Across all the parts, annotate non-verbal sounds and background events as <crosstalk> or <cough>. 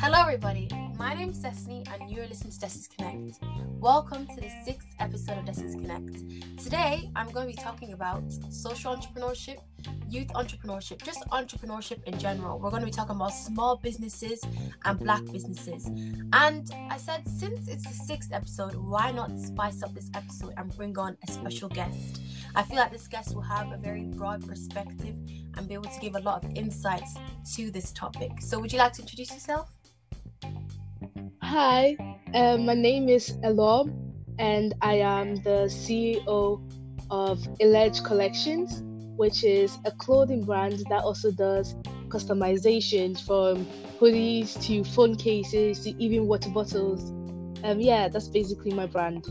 Hello, everybody. My name is Destiny, and you're listening to Destiny's Connect. Welcome to the sixth episode of Destiny's Connect. Today, I'm going to be talking about social entrepreneurship, youth entrepreneurship, just entrepreneurship in general. We're going to be talking about small businesses and black businesses. And I said, since it's the sixth episode, why not spice up this episode and bring on a special guest? I feel like this guest will have a very broad perspective and be able to give a lot of insights to this topic. So, would you like to introduce yourself? Hi, um, my name is Elorm, and I am the CEO of Eledge Collections, which is a clothing brand that also does customizations from hoodies to phone cases to even water bottles. Um, yeah, that's basically my brand.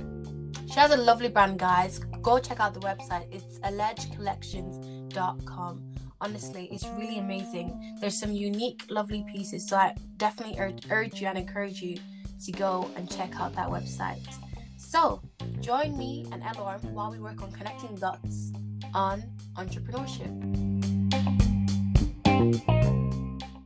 She has a lovely brand, guys. Go check out the website. It's eledgecollections.com. Honestly, it's really amazing. There's some unique, lovely pieces. So I definitely urge, urge you and encourage you to go and check out that website. So join me and Elorm while we work on connecting dots on entrepreneurship.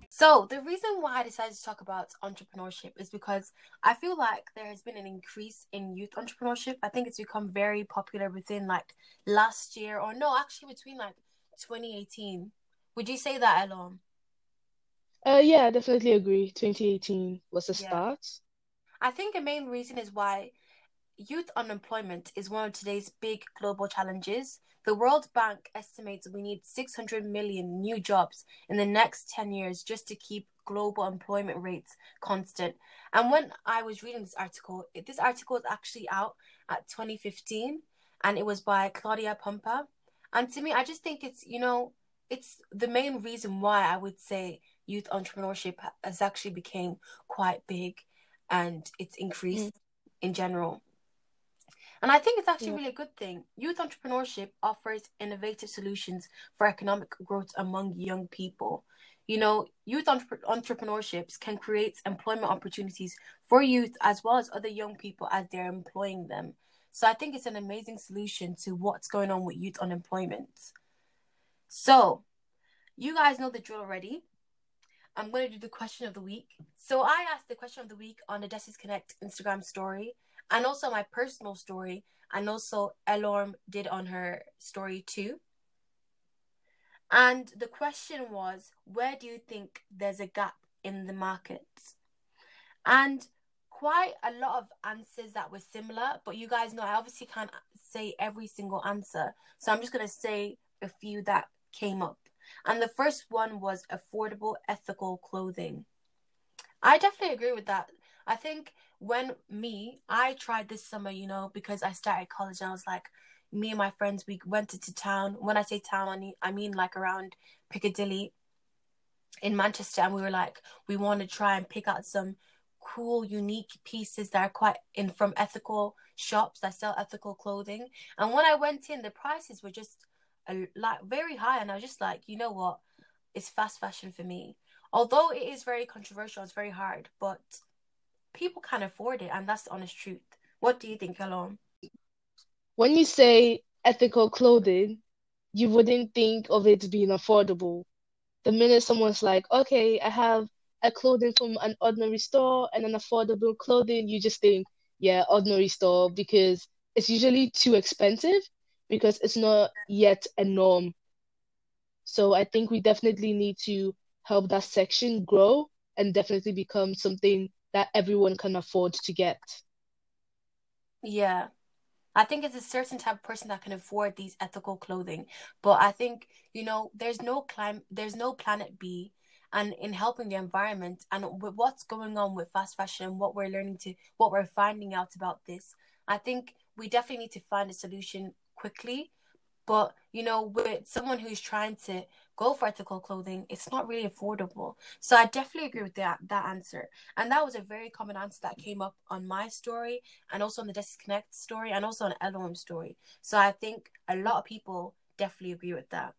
So, the reason why I decided to talk about entrepreneurship is because I feel like there has been an increase in youth entrepreneurship. I think it's become very popular within like last year, or no, actually between like 2018. Would you say that, Elorm? Uh, yeah, I definitely agree. 2018 was the Yeah. start. I think the main reason is why youth unemployment is one of today's big global challenges. The World Bank estimates we need 600 million new jobs in the next 10 years just to keep global employment rates constant. And when I was reading this article, this article is actually out at 2015 and it was by Claudia Pompa. And to me, I just think it's, you know, it's the main reason why I would say youth entrepreneurship has actually became quite big and it's increased mm. in general. And I think it's actually Yeah. really a good thing. Youth entrepreneurship offers innovative solutions for economic growth among young people. You know, youth entre- entrepreneurships can create employment opportunities for youth as well as other young people as they're employing them. So I think it's an amazing solution to what's going on with youth unemployment. So, you guys know the drill already. I'm going to do the question of the week. So I asked the question of the week on the Destiny's Connect Instagram story and also my personal story, and also Elorm did on her story too. And the question was, where do you think there's a gap in the market? And quite a lot of answers that were similar, but you guys know I obviously can't say every single answer. So I'm just going to say a few that came up. And the first one was affordable, ethical clothing. I definitely agree with that. I think when me, I tried this summer, you know, because I started college and I was like, me and my friends, we went into town. When I say town, I mean, I mean like around Piccadilly in Manchester. And we were like, we want to try and pick out some cool, unique pieces that are quite in from ethical shops that sell ethical clothing. And when I went in, the prices were just like very high. And I was just like, you know what? It's fast fashion for me. Although it is very controversial, it's very hard, but people can't afford it, and that's the honest truth. What do you think, Elorm? When you say ethical clothing, you wouldn't think of it being affordable. The minute someone's like, okay, I have a clothing from an ordinary store and an affordable clothing, you just think, yeah, ordinary store because it's usually too expensive because it's not yet a norm. So I think we definitely need to help that section grow and definitely become something that everyone can afford to get. Yeah. I think it's a certain type of person that can afford these ethical clothing. But I think, you know, there's no clim there's no planet B and in helping the environment and with what's going on with fast fashion what we're learning to what we're finding out about this, I think we definitely need to find a solution quickly. But, you know, with someone who's trying to go for ethical clothing, it's not really affordable. So I definitely agree with that that answer. And that was a very common answer that came up on my story and also on the Destiny's Connect story and also on Elorm's story. So I think a lot of people definitely agree with that.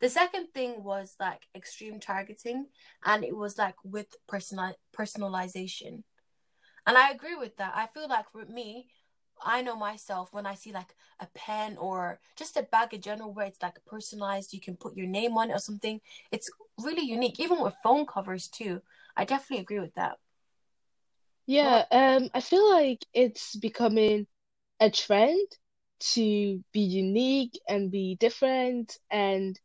The second thing was like extreme targeting, and it was like with personal personalization. And I agree with that. I feel like with me, I know myself when I see like a pen or just a bag in general where it's like personalized, you can put your name on it or something. It's really unique, even with phone covers too. I definitely agree with that. Yeah, um, I feel like it's becoming a trend to be unique and be different. And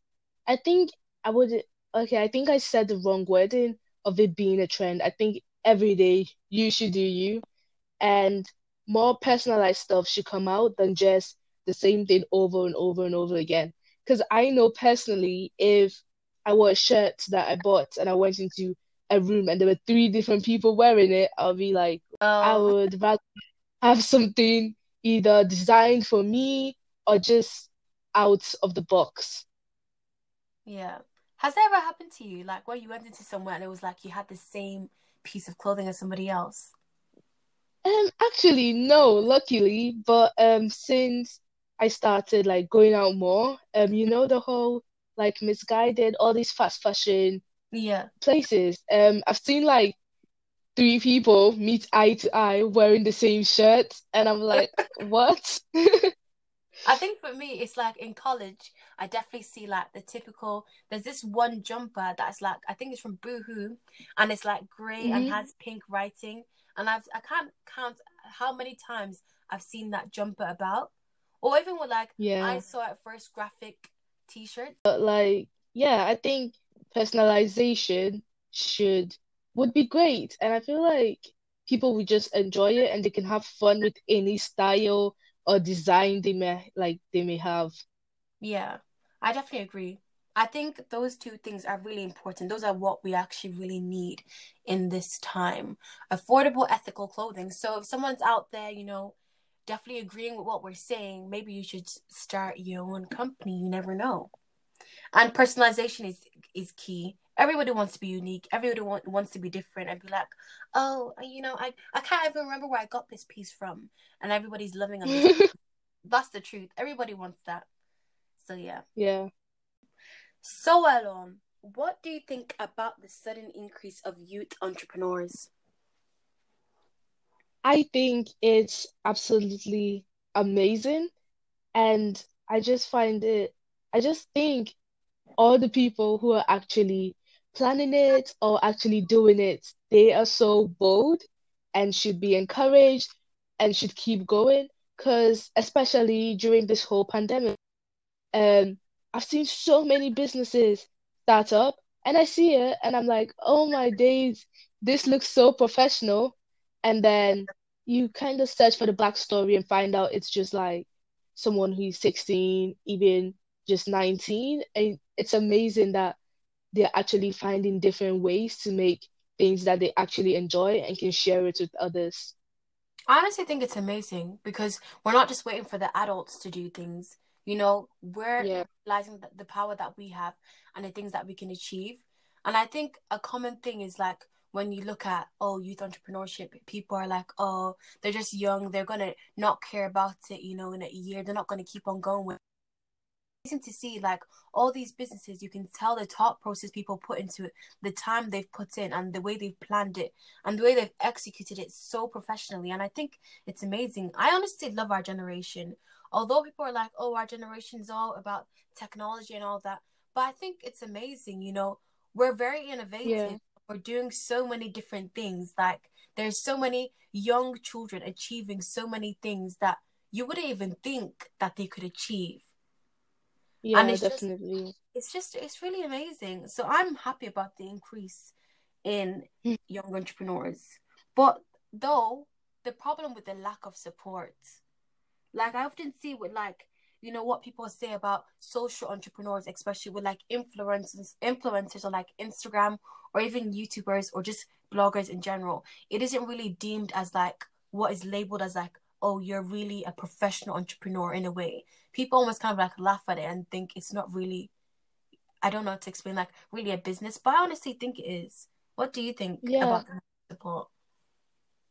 I think I would, okay, I think I said the wrong wording of it being a trend. I think every day you should do you, and more personalized stuff should come out than just the same thing over and over and over again. Because I know personally, if I wore a shirt that I bought and I went into a room and there were three different people wearing it, I'll be like, I Um, would rather have something either designed for me or just out of the box. yeah. Has that ever happened to you? Like where you went into somewhere and it was like you had the same piece of clothing as somebody else? Um, actually, no, luckily, but um, since I started like going out more, um, you know, the whole like Missguided all these fast fashion Yeah. places, um, I've seen like three people meet eye to eye wearing the same shirt, and I'm like, <laughs> what? I think for me, it's like in college, I definitely see like the typical. There's this one jumper that's like I think it's from Boohoo, and it's like grey and hmm has pink writing. And I've I can't count how many times I've seen that jumper about, or even with like yeah. I saw it first graphic T-shirt. But like, yeah, I think personalization should would be great. And I feel like people would just enjoy it and they can have fun with any style or design they may like they may have. Yeah, I definitely agree. I think those two things are really important. Those are what we actually really need in this time. Affordable, ethical clothing. So if someone's out there, you know, definitely agreeing with what we're saying, maybe you should start your own company. You never know. And personalization is is key. Everybody wants to be unique. Everybody want, wants to be different and be like, oh, you know, I, I can't even remember where I got this piece from. And everybody's loving on. <laughs> That's the truth. Everybody wants that. So yeah. Yeah. So, Elorm, what do you think about the sudden increase of youth entrepreneurs? I think it's absolutely amazing and I just find it I just think all the people who are actually planning it or actually doing it, they are so bold and should be encouraged and should keep going. Because especially during this whole pandemic, um, I've seen so many businesses start up and I see it and I'm like, oh my days, this looks so professional. And then you kind of search for the backstory and find out it's just like someone who's 16, even just 19. And it's amazing that they're actually finding different ways to make things that they actually enjoy and can share it with others. I honestly think it's amazing because we're not just waiting for the adults to do things. You know, we're Yeah, realizing the, the power that we have and the things that we can achieve. And I think a common thing is like when you look at, oh, youth entrepreneurship, people are like, oh, they're just young. They're going to not care about it, you know, in a year. They're not going to keep on going with amazing to see like all these businesses you can tell the thought process people put into it the time they've put in and the way they've planned it and the way they've executed it so professionally and i think it's amazing i honestly love our generation although people are like oh our generation is all about technology and all that but i think it's amazing you know? We're very yeah, innovative we're doing so many different things. Like there's so many young children achieving so many things that you wouldn't even think that they could achieve. And yeah, it's just definitely. it's just it's really amazing. So i'm happy about the increase in <laughs> young entrepreneurs. But though the problem with the lack of support like i often see with like you know what people say about social entrepreneurs especially with like influencers influencers on like instagram or even youtubers or just bloggers in general it isn't really deemed as like what is labeled as like oh you're really a professional entrepreneur in a way people almost kind of like laugh at it and think it's not really I don't know how to explain like really a business, but I honestly think it is. What do you think Yeah. about support?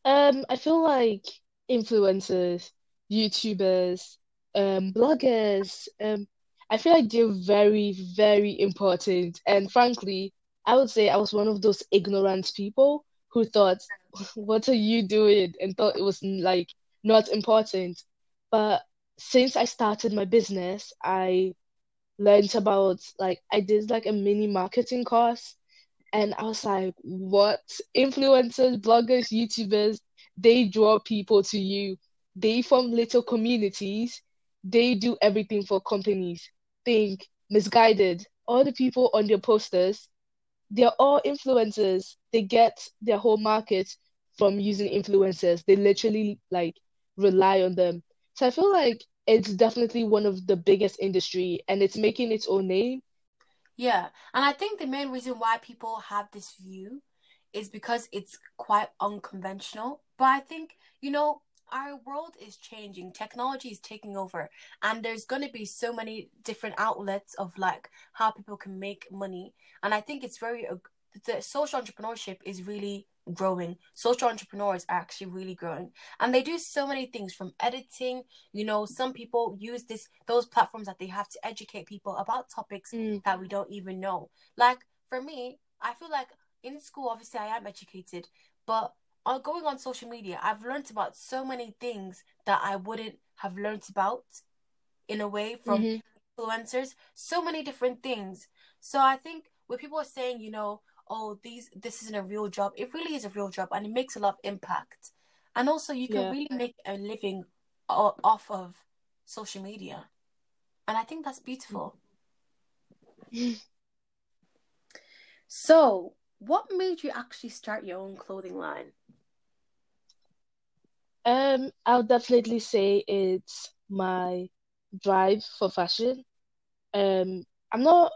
Um, I feel like influencers, YouTubers, um, bloggers, um, I feel like they're very, very important. And frankly, I would say I was one of those ignorant people who thought, <laughs> what are you doing? And thought it was like not important. But since I started my business, I learned about like I did like a mini marketing course and I was like, what? Influencers, bloggers, YouTubers, they draw people to you. They form little communities. They do everything for companies. Think Missguided. All the people on their posters, they're all influencers. They get their whole market from using influencers. They literally like rely on them. So I feel like it's definitely one of the biggest industry and it's making its own name. Yeah, and I think the main reason why people have this view is because it's quite unconventional. But I think, you know, our world is changing, technology is taking over, and there's going to be so many different outlets of like how people can make money. And I think it's very, the social entrepreneurship is really growing. Social entrepreneurs are actually really growing. And they do so many things from editing, you know, some people use this those platforms that they have to educate people about topics Mm. that we don't even know. Like for me, I feel like in school obviously I am educated, but on going on social media, I've learned about so many things that I wouldn't have learned about in a way from Mhm. influencers. So many different things. So I think when people are saying, you know, oh, these this isn't a real job, it really is a real job and it makes a lot of impact. And also you can Yeah. really make a living off of social media. And I think that's beautiful. <laughs> So, what made you actually start your own clothing line? Um, I'll definitely say it's my drive for fashion. Um, I'm not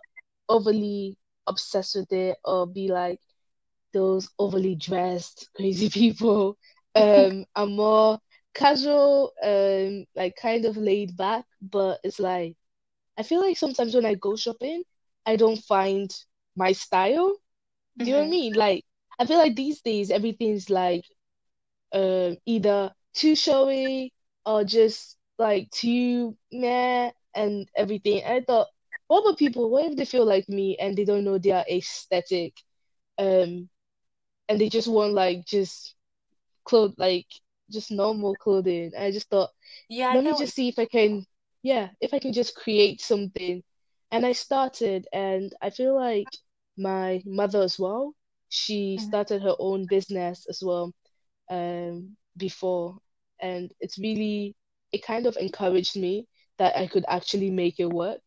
overly obsessed with it or be like those overly dressed <laughs> crazy people. Um, <laughs> I'm more casual, um, like kind of laid back, but it's like I feel like sometimes when I go shopping, I don't find my style. Do you know what I Mhm. mean? Like I feel like these days everything's like um either too showy or just like too meh and everything. And I thought, what about people? What if they feel like me and they don't know their aesthetic? Um, and they just want like just clothes like just normal clothing. I just thought, Yeah, let me just see if I can, yeah, if I can just create something. And I started, and I feel like my mother as well, she you. started her own business as well um before and it's really it kind of encouraged me that I could actually make it work.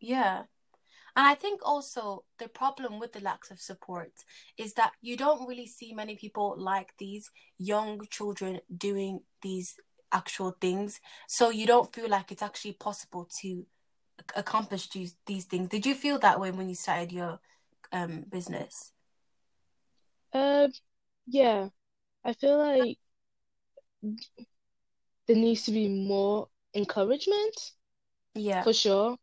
Yeah. And I think also the problem with the lack of support is that you don't really see many people like these young children doing these actual things. So you don't feel like it's actually possible to accomplish these, these things. Did you feel that way when you started your um business? Um yeah, I feel like there needs to be more encouragement Yeah. for sure.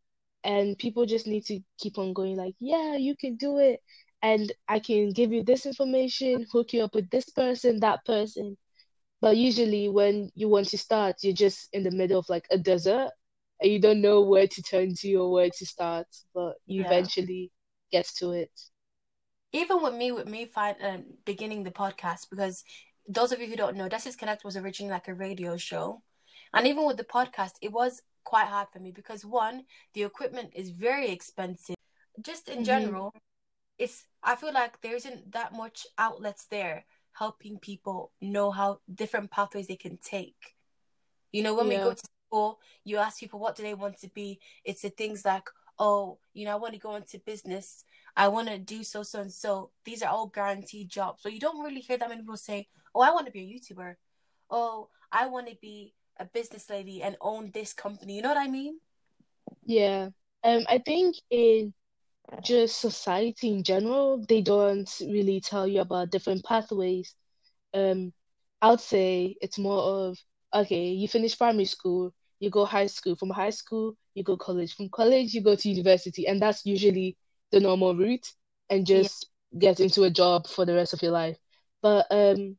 And people just need to keep on going like, yeah, you can do it. And I can give you this information, hook you up with this person, that person. But usually when you want to start, you're just in the middle of like a desert and you don't know where to turn to or where to start, but you Yeah. eventually get to it. Even with me, with me find, um, beginning the podcast, because those of you who don't know, Destiny's Connect was originally like a radio show. And even with the podcast, it was quite hard for me because one, the equipment is very expensive. Just in Mhm. general, it's I feel like there isn't that much outlets there helping people know how different pathways they can take. You know, when we go to school, you ask people what do they want to be. It's the things like, oh, you know, I want to go into business. I want to do so, so, and so. These are all guaranteed jobs. So you don't really hear that many people say, oh, I want to be a YouTuber. Oh, I want to be a business lady and own this company. You know what I mean? Yeah. Um, I think in just society in general, they don't really tell you about different pathways. Um, I'd say it's more of, okay, you finish primary school, you go high school. From high school, you go college. From college, you go to university, and that's usually the normal route, and Yeah. just get into a job for the rest of your life. But um,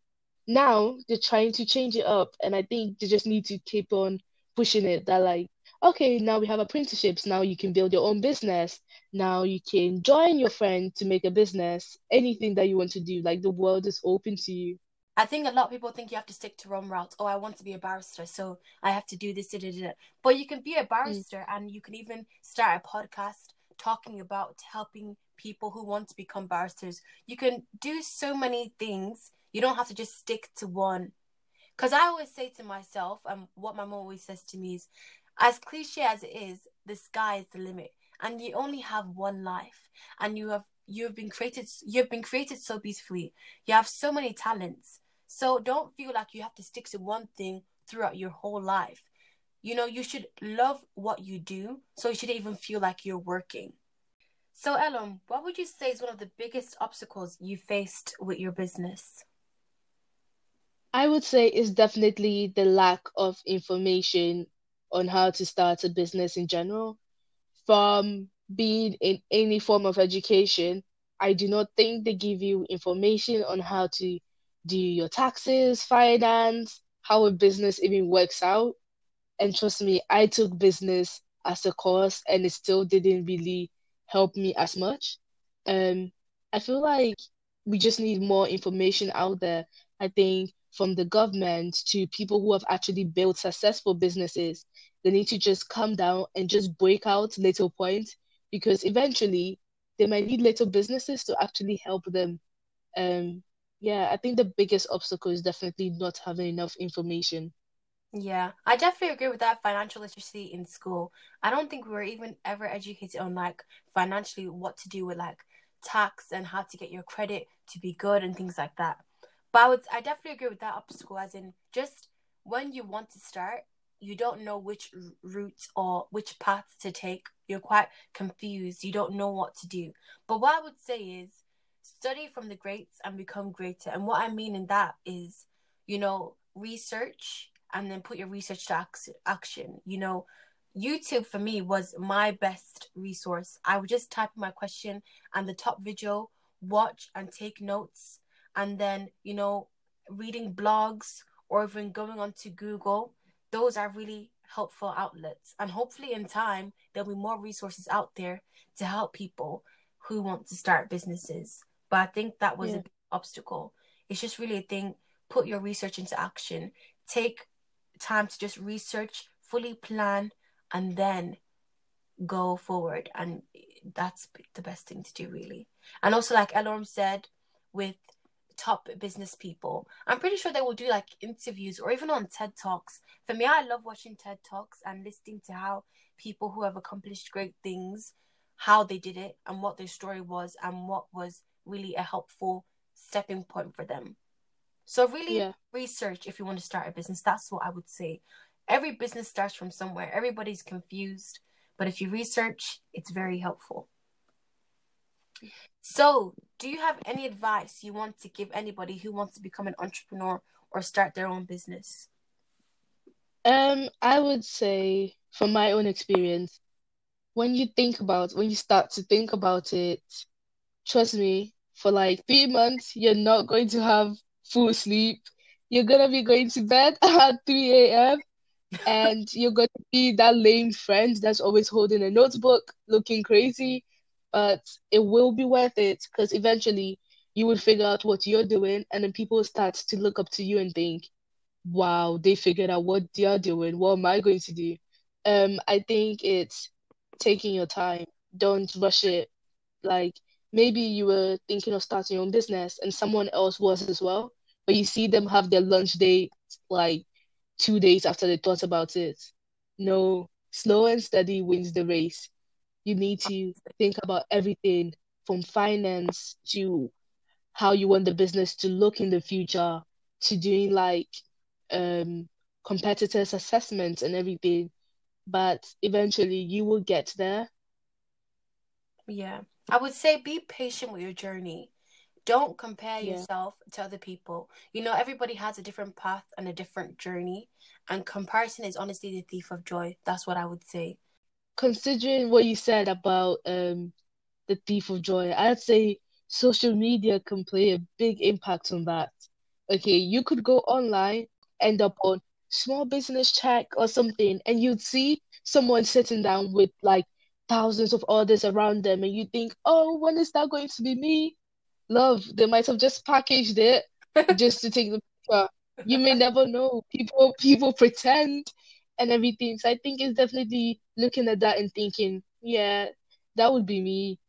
now they're trying to change it up, and I think they just need to keep on pushing it. That like, okay, now we have apprenticeships. Now you can build your own business. Now you can join your friend to make a business. Anything that you want to do, like the world is open to you. I think a lot of people think you have to stick to one route. Oh, I want to be a barrister, so I have to do this, da, da, da. But you can be a barrister mm. and you can even start a podcast talking about helping people who want to become barristers. You can do so many things. You don't have to just stick to one. Because I always say to myself, and what my mom always says to me is, as cliche as it is, the sky is the limit, and you only have one life, and you have you have been created you've been created so beautifully. You have so many talents so don't feel like you have to stick to one thing throughout your whole life. You know, you should love what you do, so you shouldn't even feel like you're working. So, Elorm, what would you say is one of the biggest obstacles you faced with your business? I would say it's definitely the lack of information on how to start a business in general. From being in any form of education, I do not think they give you information on how to do your taxes, finance, how a business even works out. And trust me, I took business as a course and it still didn't really help me as much. Um, I feel like we just need more information out there. I think from the government to people who have actually built successful businesses, they need to just come down and just break out little points because eventually they might need little businesses to actually help them um, yeah, I think the biggest obstacle is definitely not having enough information. Yeah, I definitely agree with that financial literacy in school. I don't think we were even ever educated on like financially what to do with like tax and how to get your credit to be good and things like that. But I would I definitely agree with that obstacle as in just when you want to start, you don't know which route or which path to take. You're quite confused. You don't know what to do. But what I would say is study from the greats and become greater. And what I mean in that is, you know, research and then put your research to action. You know, YouTube for me was my best resource. I would just type my question and the top video, watch and take notes, and then, you know, reading blogs or even going onto Google. Those are really helpful outlets. And hopefully, in time, there'll be more resources out there to help people who want to start businesses. But I think that was yeah. a big obstacle. It's just really a thing. Put your research into action. Take time to just research, fully plan, and then go forward. And that's the best thing to do, really. And also, like Elorm said, with top business people, I'm pretty sure they will do like interviews or even on TED Talks. For me, I love watching TED Talks and listening to how people who have accomplished great things how they did it and what their story was and what was really a helpful stepping point for them. So really yeah. research if you want to start a business. That's what I would say. Every business starts from somewhere. Everybody's confused, but if you research, it's very helpful. So, do you have any advice you want to give anybody who wants to become an entrepreneur or start their own business? Um, I would say from my own experience, when you think about when you start to think about it, trust me, for like three months, you're not going to have full sleep. You're gonna be going to bed <laughs> at 3 a.m. and you're gonna be that lame friend that's always holding a notebook looking crazy. But it will be worth it because eventually you will figure out what you're doing and then people start to look up to you and think, wow, they figured out what they're doing. What am I going to do? Um, I think it's taking your time. Don't rush it. Like maybe you were thinking of starting your own business and someone else was as well, but you see them have their lunch date like two days after they thought about it. No, slow and steady wins the race. You need to think about everything from finance to how you want the business to look in the future to doing like um competitors assessments and everything but eventually you will get there yeah I would say be patient with your journey. Don't compare yeah. yourself to other people. You know, everybody has a different path and a different journey, and comparison is honestly the thief of joy. That's what I would say. Considering what you said about um the thief of joy, I'd say social media can play a big impact on that. Okay, you could go online, end up on small business check or something, and you'd see someone sitting down with like thousands of orders around them and you think, oh, when is that going to be me? Love, they might have just packaged it just to take the future. You may never know. People people pretend and everything. So I think it's definitely looking at that and thinking, yeah, that would be me.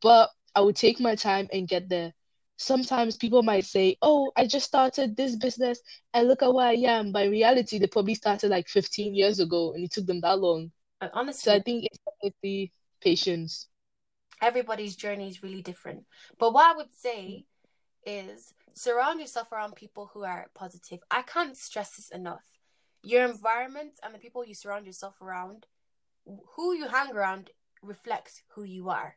But I would take my time and get there. Sometimes people might say, Oh, I just started this business and look at where I am. But in reality, they probably started like 15 years ago and it took them that long. And honestly, So I think it's definitely patience. Everybody's journey is really different. But what I would say is surround yourself around people who are positive. I can't stress this enough. Your environment and the people you surround yourself around, who you hang around, reflects who you are.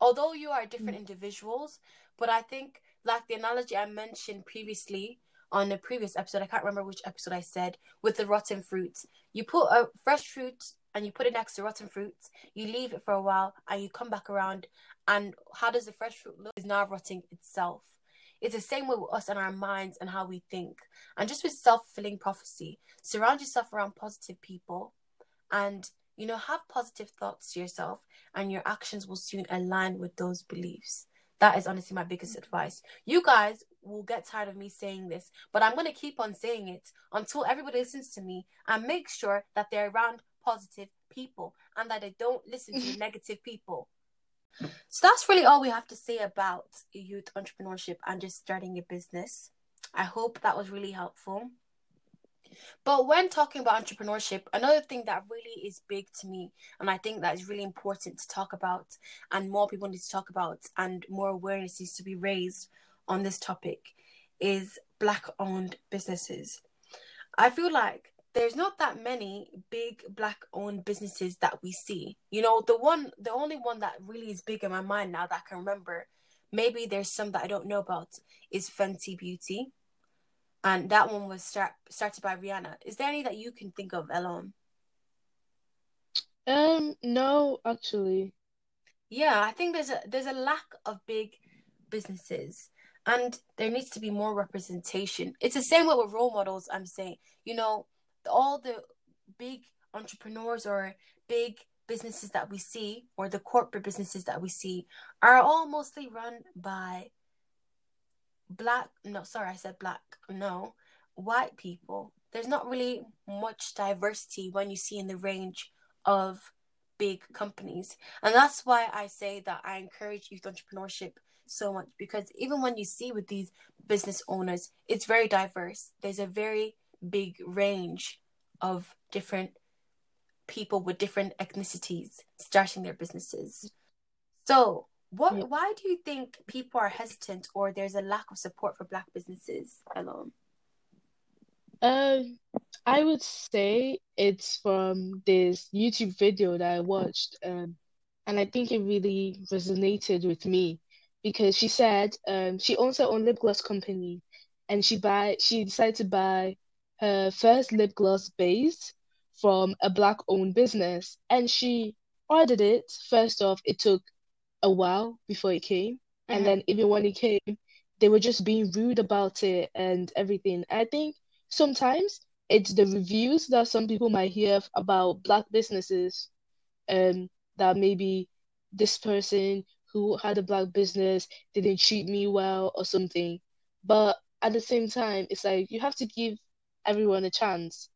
Although you are different mm. individuals, but I think, like the analogy I mentioned previously on a previous episode, I can't remember which episode I said, with the rotten fruit. You put a fresh fruit and you put it next to rotten fruit, you leave it for a while, and you come back around, and how does the fresh fruit look? It's now rotting itself. It's the same way with us and our minds and how we think. And just with self fulfilling prophecy, surround yourself around positive people and, you know, have positive thoughts to yourself, and your actions will soon align with those beliefs. That is honestly my biggest advice. You guys will get tired of me saying this, but I'm going to keep on saying it until everybody listens to me and make sure that they're around positive people and that they don't listen to <laughs> negative people. So that's really all we have to say about youth entrepreneurship and just starting a business. I hope that was really helpful. But when talking about entrepreneurship, another thing that really is big to me, and I think that is really important to talk about, and more people need to talk about, and more awareness needs to be raised on this topic, is black owned businesses. I feel like there's not that many big black owned businesses that we see. You know, the one the only one that really is big in my mind now that I can remember, maybe there's some that I don't know about, is Fenty Beauty. And that one was start, started by Rihanna. Is there any that you can think of, Elorm? Um, no, actually. Yeah, I think there's a there's a lack of big businesses and there needs to be more representation. It's the same way with role models, I'm saying. You know, all the big entrepreneurs or big businesses that we see or the corporate businesses that we see are all mostly run by black no sorry i said black no white people. There's not really much diversity when you see in the range of big companies. And that's why i say that i encourage youth entrepreneurship so much because even when you see with these business owners it's very diverse. There's a very big range of different people with different ethnicities starting their businesses so what? Yeah. Why do you think people are hesitant, or there's a lack of support for Black businesses alone? Um, I would say it's from this YouTube video that I watched, um, and I think it really resonated with me because she said um she owns her own lip gloss company, and she buy she decided to buy her first lip gloss base from a black-owned business, and she ordered it. First off, it took a while before it came, and Mhm. then even when it came, they were just being rude about it and everything. I think sometimes it's the reviews that some people might hear about black businesses, um, that maybe this person who had a black business didn't treat me well or something. But at the same time, it's like you have to give everyone a chance.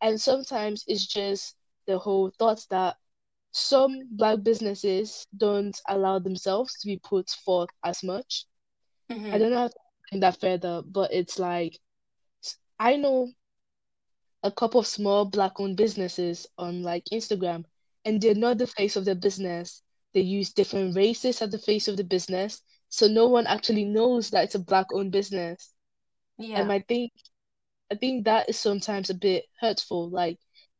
And sometimes it's just the whole thought that some black businesses don't allow themselves to be put forth as much. I Mhm. don't know how to explain that further, but it's like I know a couple of small black-owned businesses on like Instagram, and they're not the face of the business. They use different races at the face of the business, so no one actually knows that it's a black-owned business. Yeah. And I think I think that is sometimes a bit hurtful. Like,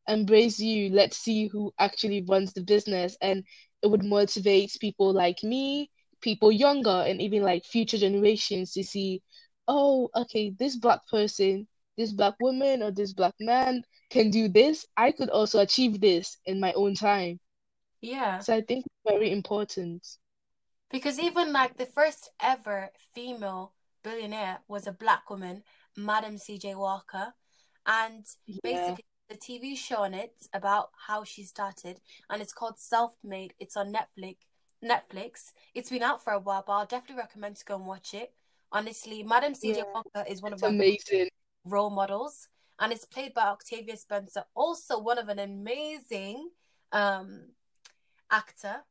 embrace you, let's see who actually runs the business, and it would motivate people like me, people younger, and even like future generations to see, oh, okay, this black person, this black woman, or this black man can do this. I could also achieve this in my own time. Yeah. So I think it's very important. Because even like the first ever female billionaire was a black woman, Madam C.J. Walker, and Yeah. basically the TV show on it about how she started, and it's called Self Made. It's on Netflix. Netflix. It's been out for a while, but I'll definitely recommend to go and watch it. Honestly, Madam CJ Yeah. Walker is one It's of my amazing. role models, and it's played by Octavia Spencer, also one of an amazing um actor.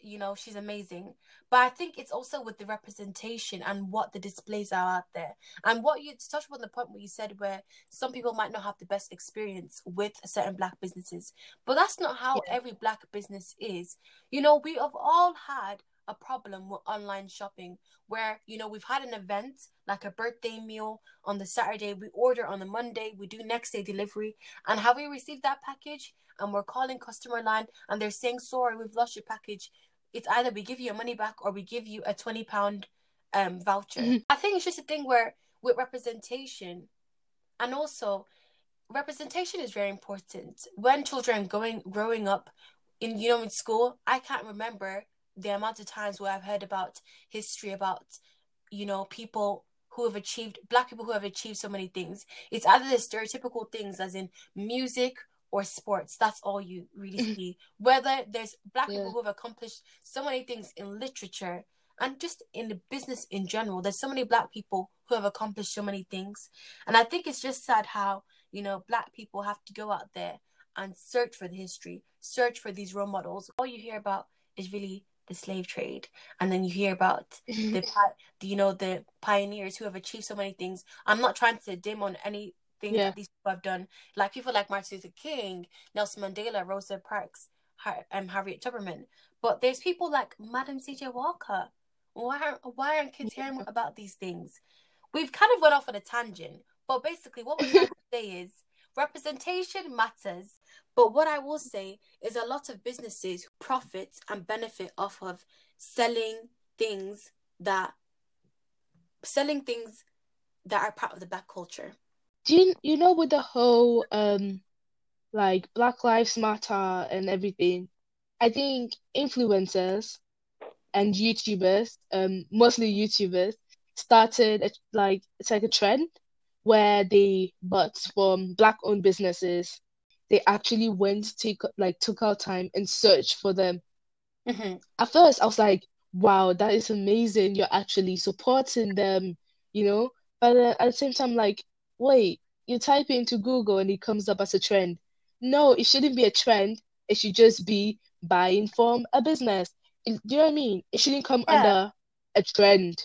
You know, she's amazing. But I think it's also with the representation and what the displays are out there. And what you to touch upon the point where you said where some people might not have the best experience with certain black businesses. But that's not how Yeah. every black business is. You know, we have all had a problem with online shopping where you know we've had an event like a birthday meal on the Saturday, we order on the Monday, we do next day delivery, and have we received that package? And we're calling customer line and they're saying, Sorry, we've lost your package. It's either we give you your money back or we give you a twenty pound um voucher. Mhm. I think it's just a thing where with representation and also representation is very important. When children going growing up in you know in school, I can't remember the amount of times where I've heard about history about you know people who have achieved black people who have achieved so many things. It's either the stereotypical things as in music or sports. That's all you really mm-hmm. see. Whether there's black Yeah. people who have accomplished so many things in literature and just in the business in general. There's so many black people who have accomplished so many things. And I think it's just sad how, you know, black people have to go out there and search for the history, search for these role models. All you hear about is really the slave trade. And then you hear about <laughs> the, you know the pioneers who have achieved so many things. I'm not trying to dim on anything Yeah. that these people have done. Like people like Martin Luther King, Nelson Mandela, Rosa Parks, Har- um, Harriet Tubman. But there's people like Madam C.J. Walker. Why aren't why aren't kids hearing about these things? We've kind of went off on a tangent, but basically what we're trying to <laughs> say is representation matters. But what I will say is a lot of businesses profit and benefit off of selling things that selling things that are part of the black culture. Do you you know with the whole um like Black Lives Matter and everything, I think influencers and YouTubers, um mostly YouTubers, started a, like it's like a trend where they bought from black owned businesses. They actually went take like took out time and searched for them. Mm-hmm. At first, I was like, wow, that is amazing. You're actually supporting them, you know? But uh, at the same time, like, wait, you type into Google and it comes up as a trend. No, it shouldn't be a trend. It should just be buying from a business. It- do you know what I mean? It shouldn't come Yeah. under a trend.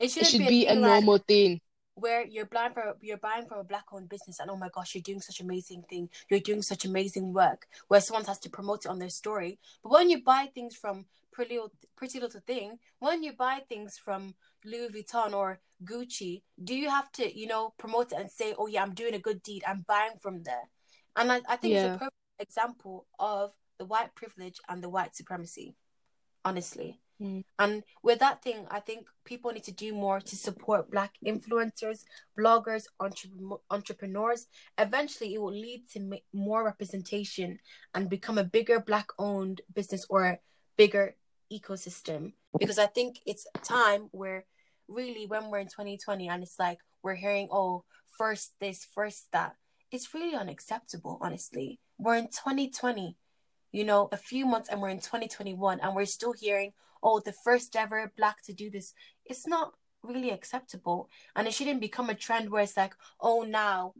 It It shouldn't be a be a like normal thing. Where you're buying from you're buying from a black owned business and oh my gosh you're doing such amazing thing you're doing such amazing work where someone has to promote it on their story. But when you buy things from pretty little, pretty little thing when you buy things from louis vuitton or gucci do you have to you know promote it and say oh yeah i'm doing a good deed i'm buying from there? And i, I think it's a perfect example of the white privilege and the white supremacy honestly Mm. and with that thing, I think people need to do more to support Black influencers, bloggers, entrep- entrepreneurs. Eventually, it will lead to more representation and become a bigger Black owned business or a bigger ecosystem. Because I think it's time where really, when we're in 2020 and it's like we're hearing, oh, first this, first that, it's really unacceptable, honestly. We're in 2020 you know, a few months and we're in 2021 and we're still hearing, oh, the first ever black to do this. It's not really acceptable. And it shouldn't become a trend where it's like, oh, now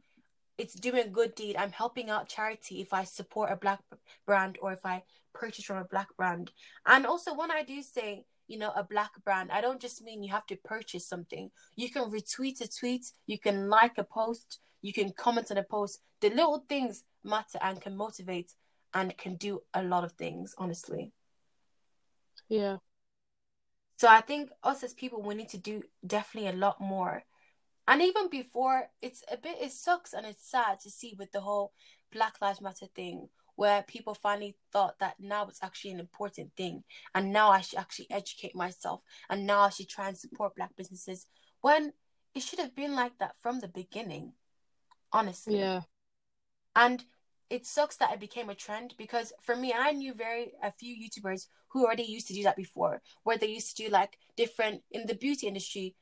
it's doing a good deed. I'm helping out charity if I support a black brand or if I purchase from a black brand. And also, when I do say, you know, a black brand, I don't just mean you have to purchase something. You can retweet a tweet, you can like a post, you can comment on a post. The little things matter and can motivate and can do a lot of things, honestly. Yeah. So I think us as people, we need to do definitely a lot more. And even before, it's a bit, it sucks and it's sad to see with the whole Black Lives Matter thing, where people finally thought that now it's actually an important thing. And now I should actually educate myself. And now I should try and support Black businesses. When it should have been like that from the beginning, honestly. Yeah. And it sucks that it became a trend because for me, I knew very a few YouTubers who already used to do that before, where they used to do like different in the beauty industry.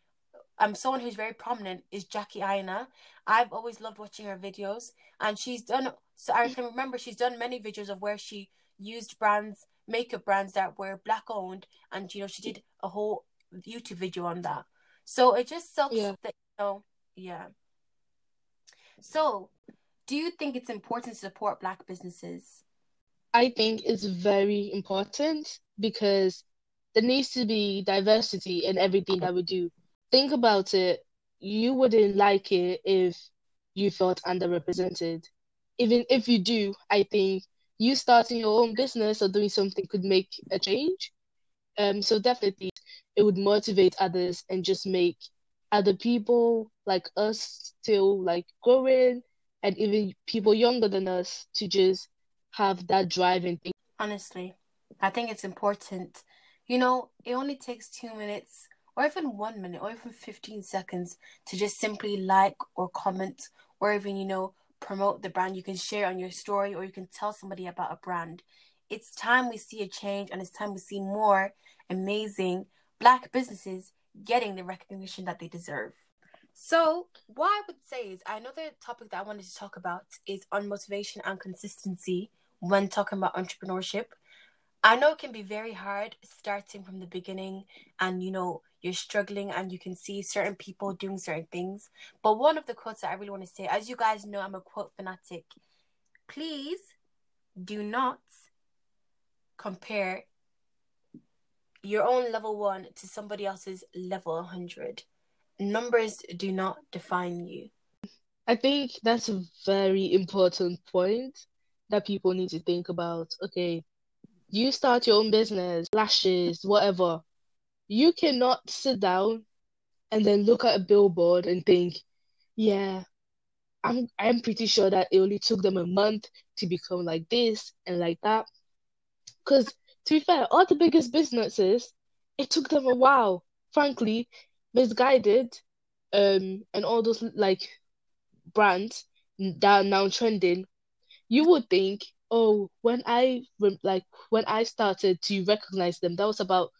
Um, someone who's very prominent is Jackie Aina. I've always loved watching her videos, and she's done. So I can remember she's done many videos of where she used brands, makeup brands that were black owned, and you know she did a whole YouTube video on that. So it just sucks Yeah. that you know, yeah. So, do you think it's important to support black businesses? I think it's very important because there needs to be diversity in everything that we do. Think about it. You wouldn't like it if you felt underrepresented. Even if you do, I think you starting your own business or doing something could make a change. Um, so definitely it would motivate others and just make other people like us still like growing and even people younger than us to just have that drive and think. Honestly, I think it's important. You know, it only takes two minutes or even one minute or even 15 seconds to just simply like or comment or even, you know, promote the brand. You can share on your story or you can tell somebody about a brand. It's time we see a change and it's time we see more amazing black businesses getting the recognition that they deserve. So, what I would say is another topic that I wanted to talk about is on motivation and consistency when talking about entrepreneurship. I know it can be very hard starting from the beginning and you know you're struggling and you can see certain people doing certain things. But one of the quotes that I really want to say, as you guys know, I'm a quote fanatic. Please do not compare your own level one to somebody else's level 100. Numbers do not define you. I think that's a very important point that people need to think about. Okay, you start your own business, lashes, whatever. You cannot sit down and then look at a billboard and think, yeah, I'm I'm pretty sure that it only took them a month to become like this and like that. Because to be fair, all the biggest businesses, it took them a while. Frankly, Missguided, um, and all those like brands that are now trending, you would think, oh, when I like when I started to recognize them, that was about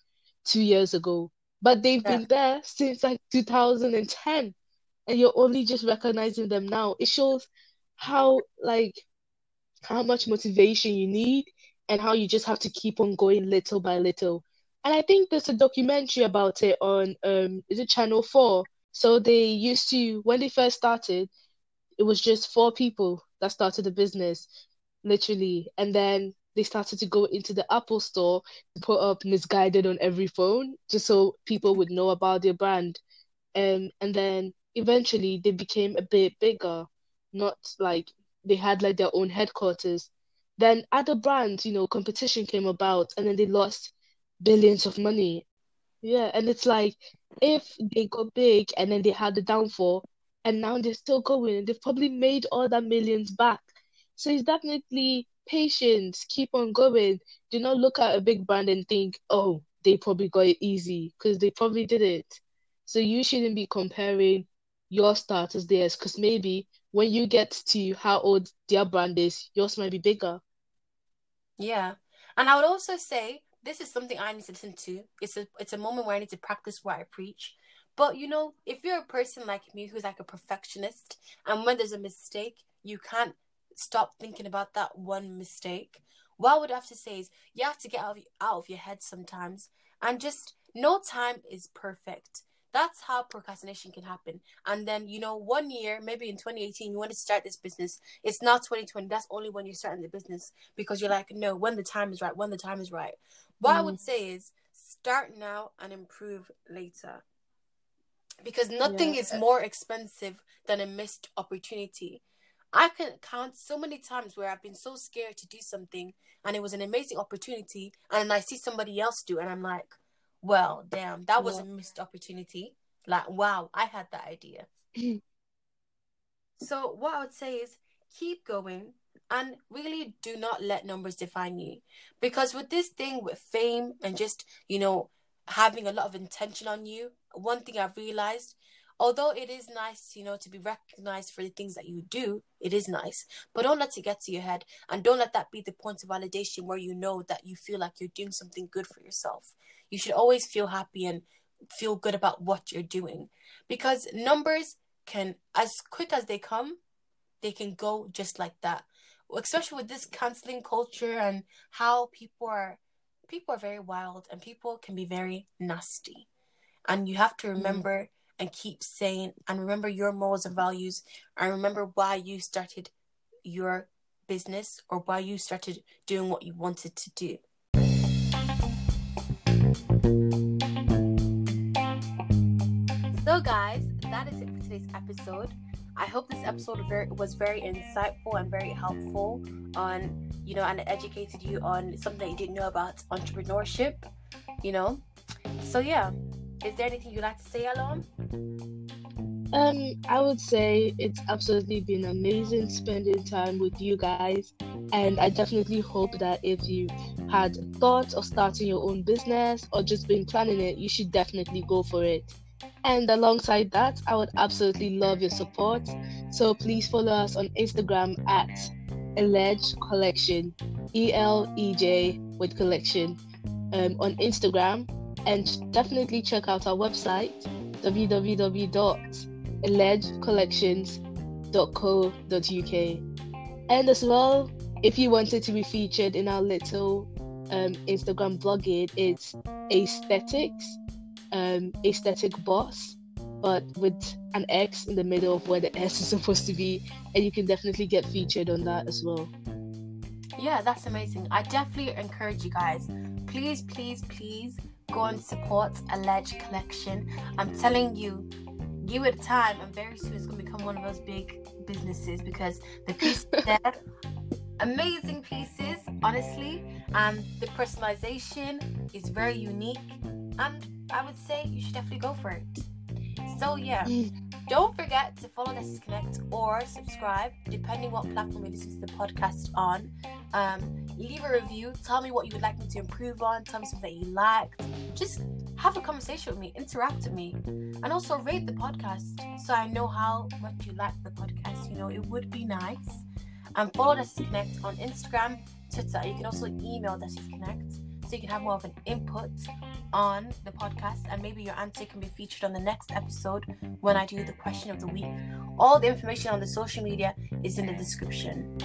two years ago. But they've Yeah. been there since like 2010, and you're only just recognizing them now. It shows how like how much motivation you need and how you just have to keep on going little by little. And I think there's a documentary about it on um is it Channel 4? So they used to when they first started, it was just four people that started the business, literally. And then they started to go into the Apple store to put up Missguided on every phone just so people would know about their brand. Um, and then eventually they became a bit bigger, not like they had like their own headquarters. Then other brands, you know, competition came about and then they lost billions of money. Yeah, and it's like if they got big and then they had the downfall and now they're still going, they've probably made all that millions back. So it's definitely patience, keep on going. Do not look at a big brand and think, oh, they probably got it easy because they probably did it. So you shouldn't be comparing your start as theirs because maybe when you get to how old their brand is, yours might be bigger. Yeah. And I would also say this is something I need to listen to. It's a it's a moment where I need to practice what I preach. But you know, if you're a person like me who's like a perfectionist and when there's a mistake, you can't stop thinking about that one mistake. What I would have to say is you have to get out of, out of your head sometimes and just no time is perfect. That's how procrastination can happen. And then, you know, one year, maybe in 2018, you want to start this business. It's not 2020. That's only when you're starting the business because you're like, no, when the time is right, when the time is right. What I Mm. would say is start now and improve later. Because nothing Yeah. is more expensive than a missed opportunity. I can count so many times where I've been so scared to do something and it was an amazing opportunity and then I see somebody else do and I'm like, well, damn, that was Yeah. a missed opportunity. Like, wow, I had that idea. <clears throat> So, what I would say is keep going and really do not let numbers define you. Because with this thing with fame and just, you know, having a lot of intention on you, one thing I've realized, although it is nice, you know, to be recognized for the things that you do, it is nice. But don't let it get to your head and don't let that be the point of validation where you know that you feel like you're doing something good for yourself. You should always feel happy and feel good about what you're doing because numbers can as quick as they come they can go just like that especially with this canceling culture and how people are people are very wild and people can be very nasty and you have to mm. remember and keep saying and remember your morals and values and remember why you started your business or why you started doing what you wanted to do. So, guys, that is it for today's episode. I hope this episode was very insightful and very helpful on, you know, and educated you on something that you didn't know about entrepreneurship, you know. So, yeah, is there anything you'd like to say, Elorm? Um, I would say it's absolutely been amazing spending time with you guys, and I definitely hope that if you had thoughts of starting your own business or just been planning it, you should definitely go for it. And alongside that, I would absolutely love your support. So please follow us on Instagram at Elej Collection, E L E J with collection um, on Instagram and definitely check out our website www.elejcollections.co.uk. And as well, if you wanted to be featured in our little um, Instagram blogging, it's aesthetics, um, aesthetic boss, but with an X in the middle of where the S is <laughs> supposed to be, and you can definitely get featured on that as well. Yeah, that's amazing. I definitely encourage you guys. Please, please, please go and support Elej Collection. I'm telling you, give it time, and very soon it's going to become one of those big businesses because the pieces <laughs> there, amazing pieces, honestly, and the personalization is very unique. And I would say you should definitely go for it. So, yeah. Don't forget to follow Let's Connect or subscribe, depending what platform you listen to the podcast on. Um, leave a review. Tell me what you would like me to improve on. Tell me something that you liked. Just have a conversation with me, interact with me, and also rate the podcast so I know how much you like the podcast. You know, it would be nice. And follow Let's Connect on Instagram, Twitter. You can also email Let's Connect so you can have more of an input on the podcast and maybe your answer can be featured on the next episode when I do the question of the week. All the information on the social media is in the description.